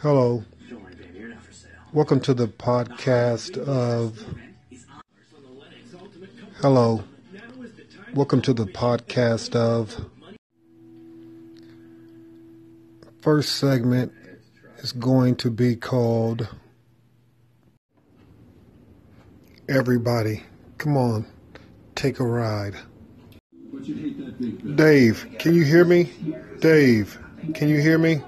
Hello. Welcome to the podcast of. Hello. Welcome to the podcast of. First segment is going to be called Everybody. Come on, take a ride. Dave, can you hear me? Dave, can you hear me?